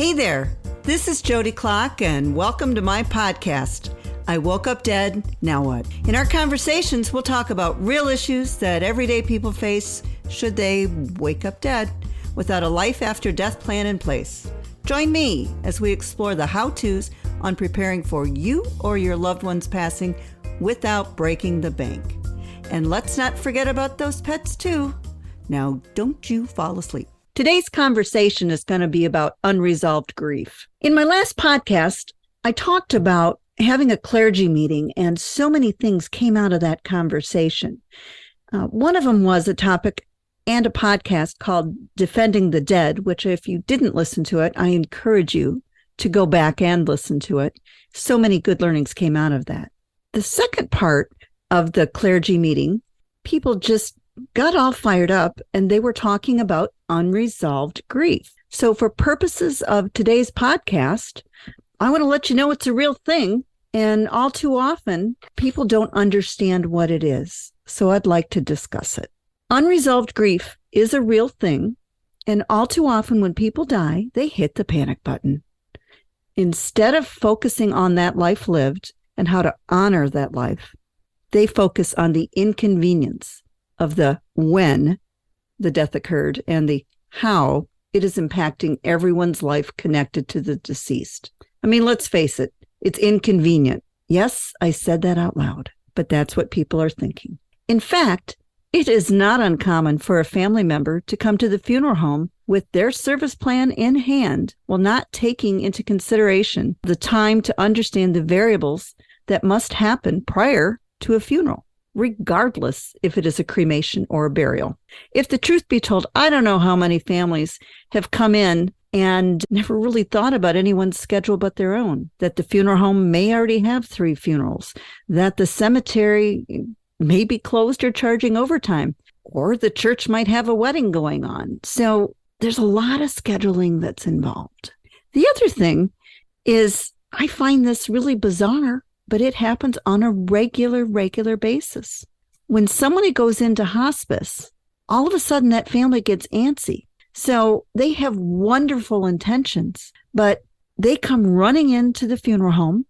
Hey there, this is Jodi Clock, and welcome to my podcast. I woke up dead, now what? In our conversations, we'll talk about real issues that everyday people face should they wake up dead without a life after death plan in place. Join me as we explore the how to's on preparing for you or your loved one's passing without breaking the bank. And let's not forget about those pets, too. Now, don't you fall asleep. Today's conversation is going to be about unresolved grief. In my last podcast, I talked about having a clergy meeting, and so many things came out of that conversation. Uh, one of them was a topic and a podcast called Defending the Dead, which, if you didn't listen to it, I encourage you to go back and listen to it. So many good learnings came out of that. The second part of the clergy meeting, people just got all fired up and they were talking about unresolved grief. So, for purposes of today's podcast, I want to let you know it's a real thing. And all too often, people don't understand what it is. So, I'd like to discuss it. Unresolved grief is a real thing. And all too often, when people die, they hit the panic button. Instead of focusing on that life lived and how to honor that life, they focus on the inconvenience of the when the death occurred and the how it is impacting everyone's life connected to the deceased. I mean, let's face it, it's inconvenient. Yes, I said that out loud, but that's what people are thinking. In fact, it is not uncommon for a family member to come to the funeral home with their service plan in hand while not taking into consideration the time to understand the variables that must happen prior to a funeral regardless if it is a cremation or a burial. If the truth be told, I don't know how many families have come in and never really thought about anyone's schedule but their own, that the funeral home may already have three funerals, that the cemetery may be closed or charging overtime, or the church might have a wedding going on. So there's a lot of scheduling that's involved. The other thing is, I find this really bizarre but it happens on a regular, regular basis. When somebody goes into hospice, all of a sudden that family gets antsy. So they have wonderful intentions, but they come running into the funeral home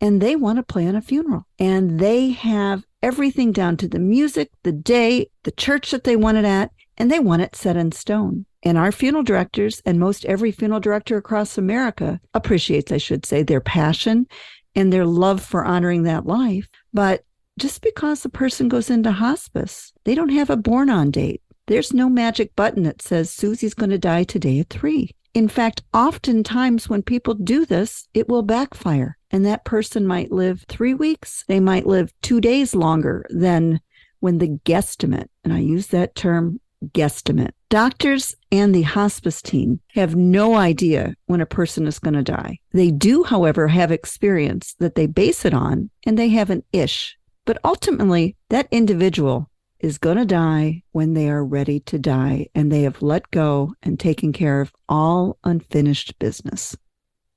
and they want to plan a funeral. And they have everything down to the music, the day, the church that they want it at, and they want it set in stone. And our funeral directors and most every funeral director across America appreciates, I should say, their passion and their love for honoring that life. But just because the person goes into hospice, they don't have a born on date. There's no magic button that says Susie's going to die today at three. In fact, oftentimes when people do this, it will backfire. And that person might live three weeks. They might live two days longer than when the guesstimate, and I use that term guesstimate. Doctors and the hospice team have no idea when a person is going to die. They do, however, have experience that they base it on and they have an ish. But ultimately, that individual is going to die when they are ready to die and they have let go and taken care of all unfinished business.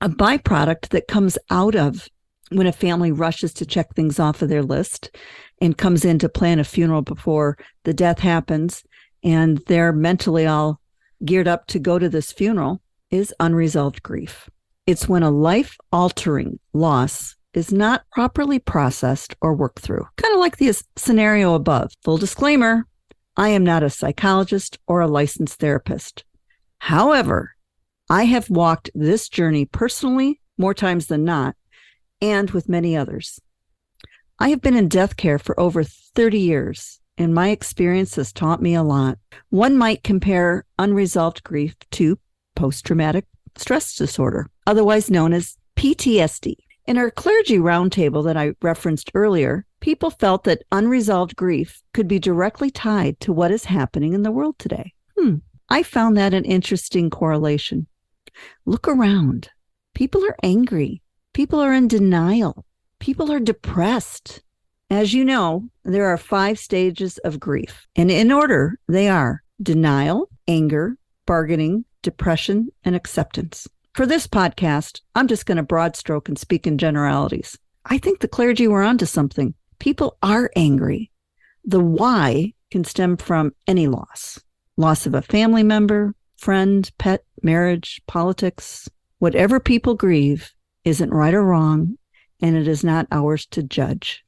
A byproduct that comes out of when a family rushes to check things off of their list and comes in to plan a funeral before the death happens and they're mentally all geared up to go to this funeral is unresolved grief. It's when a life altering loss is not properly processed or worked through. Kind of like the scenario above. Full disclaimer I am not a psychologist or a licensed therapist. However, I have walked this journey personally more times than not, and with many others. I have been in death care for over 30 years and my experience has taught me a lot. One might compare unresolved grief to post traumatic stress disorder, otherwise known as PTSD. In our clergy roundtable that I referenced earlier, people felt that unresolved grief could be directly tied to what is happening in the world today. Hmm, I found that an interesting correlation. Look around. People are angry. People are in denial. People are depressed. As you know, there are five stages of grief, and in order, they are denial, anger, bargaining, depression, and acceptance. For this podcast, I'm just going to broad stroke and speak in generalities. I think the clergy were onto something. People are angry. The why can stem from any loss loss of a family member, friend, pet, marriage, politics, Whatever people grieve isn't right or wrong, and it is not ours to judge.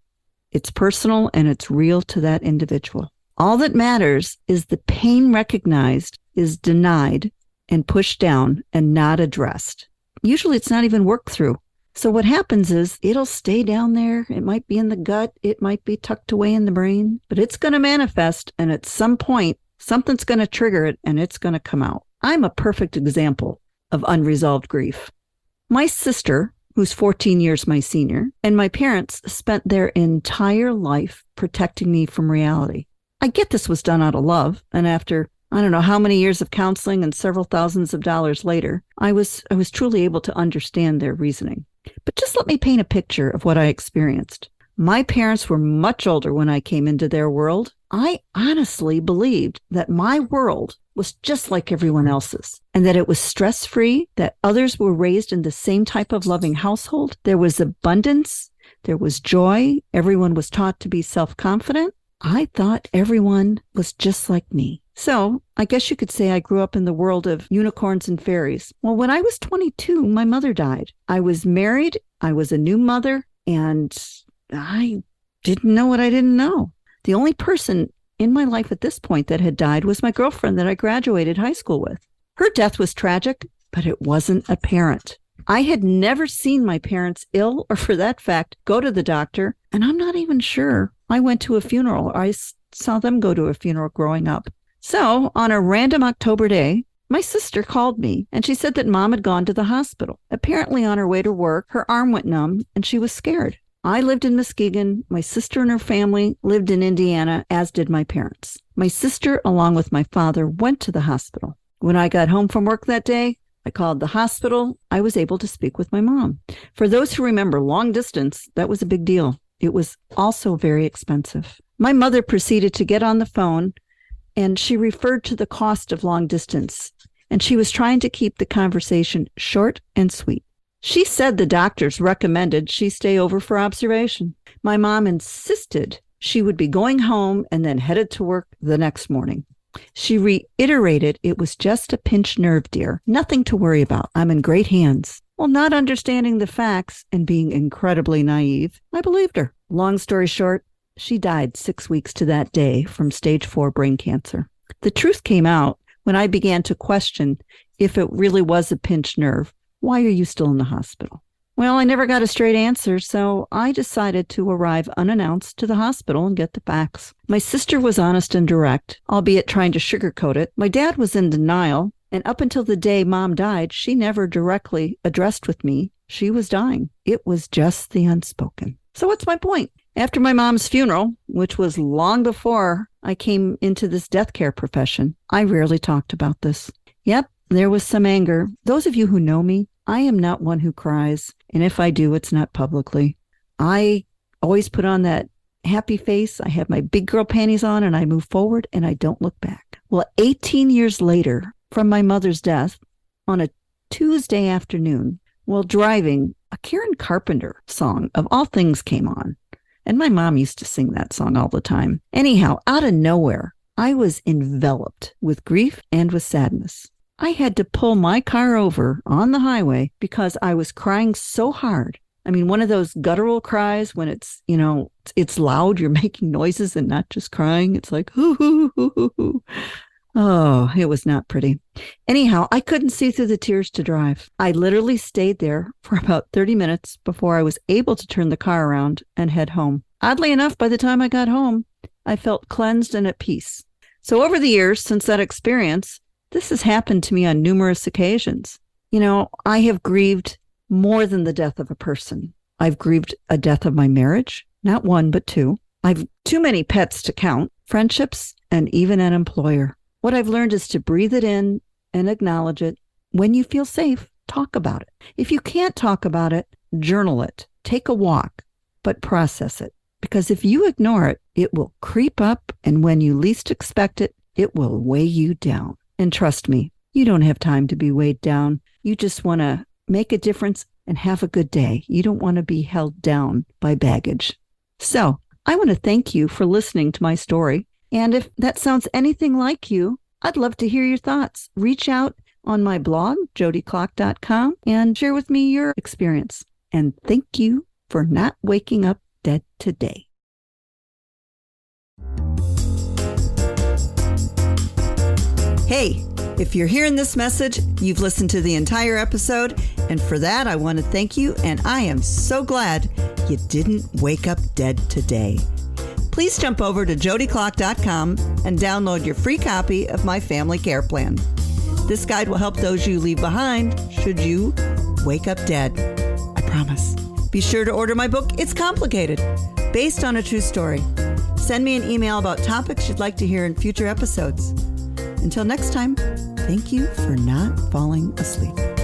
It's personal and it's real to that individual. All that matters is the pain recognized is denied and pushed down and not addressed. Usually it's not even worked through. So what happens is it'll stay down there. It might be in the gut. It might be tucked away in the brain, but it's going to manifest. And at some point, something's going to trigger it and it's going to come out. I'm a perfect example of unresolved grief. My sister, who's 14 years my senior, and my parents spent their entire life protecting me from reality. I get this was done out of love. And after I don't know how many years of counseling and several thousands of dollars later, I was I was truly able to understand their reasoning. But just let me paint a picture of what I experienced. My parents were much older when I came into their world. I honestly believed that my world was just like everyone else's and that it was stress free, that others were raised in the same type of loving household. There was abundance, there was joy, everyone was taught to be self confident. I thought everyone was just like me. So I guess you could say I grew up in the world of unicorns and fairies. Well, when I was 22, my mother died. I was married, I was a new mother, and I didn't know what I didn't know. The only person in my life at this point that had died was my girlfriend that I graduated high school with. Her death was tragic, but it wasn't apparent. I had never seen my parents ill or, for that fact, go to the doctor, and I'm not even sure I went to a funeral. I saw them go to a funeral growing up. So, on a random October day, my sister called me and she said that mom had gone to the hospital. Apparently, on her way to work, her arm went numb and she was scared. I lived in Muskegon. My sister and her family lived in Indiana, as did my parents. My sister, along with my father, went to the hospital. When I got home from work that day, I called the hospital. I was able to speak with my mom. For those who remember long distance, that was a big deal. It was also very expensive. My mother proceeded to get on the phone and she referred to the cost of long distance. And she was trying to keep the conversation short and sweet. She said the doctors recommended she stay over for observation. My mom insisted she would be going home and then headed to work the next morning. She reiterated it was just a pinched nerve, dear. Nothing to worry about. I'm in great hands. Well, not understanding the facts and being incredibly naive, I believed her. Long story short, she died six weeks to that day from stage four brain cancer. The truth came out when I began to question if it really was a pinched nerve. Why are you still in the hospital? Well, I never got a straight answer, so I decided to arrive unannounced to the hospital and get the facts. My sister was honest and direct, albeit trying to sugarcoat it. My dad was in denial, and up until the day mom died, she never directly addressed with me she was dying. It was just the unspoken. So, what's my point? After my mom's funeral, which was long before I came into this death care profession, I rarely talked about this. Yep, there was some anger. Those of you who know me, I am not one who cries. And if I do, it's not publicly. I always put on that happy face. I have my big girl panties on and I move forward and I don't look back. Well, 18 years later from my mother's death, on a Tuesday afternoon, while driving, a Karen Carpenter song of all things came on. And my mom used to sing that song all the time. Anyhow, out of nowhere, I was enveloped with grief and with sadness. I had to pull my car over on the highway because I was crying so hard. I mean, one of those guttural cries when it's, you know, it's loud, you're making noises and not just crying. It's like, hoo, hoo, hoo, hoo, hoo. Oh, it was not pretty. Anyhow, I couldn't see through the tears to drive. I literally stayed there for about 30 minutes before I was able to turn the car around and head home. Oddly enough, by the time I got home, I felt cleansed and at peace. So, over the years since that experience, this has happened to me on numerous occasions. You know, I have grieved more than the death of a person. I've grieved a death of my marriage, not one, but two. I've too many pets to count, friendships, and even an employer. What I've learned is to breathe it in and acknowledge it. When you feel safe, talk about it. If you can't talk about it, journal it, take a walk, but process it. Because if you ignore it, it will creep up. And when you least expect it, it will weigh you down. And trust me, you don't have time to be weighed down. You just want to make a difference and have a good day. You don't want to be held down by baggage. So I want to thank you for listening to my story. And if that sounds anything like you, I'd love to hear your thoughts. Reach out, on my blog, jodiclock.com, and share with me your experience. And thank you for not waking up dead today. Hey, if you're hearing this message, you've listened to the entire episode, and for that, I want to thank you, and I am so glad you didn't wake up dead today. Please jump over to jodiclock.com and download your free copy of my family care plan. This guide will help those you leave behind should you wake up dead. I promise. Be sure to order my book, It's Complicated, based on a true story. Send me an email about topics you'd like to hear in future episodes. Until next time, thank you for not falling asleep.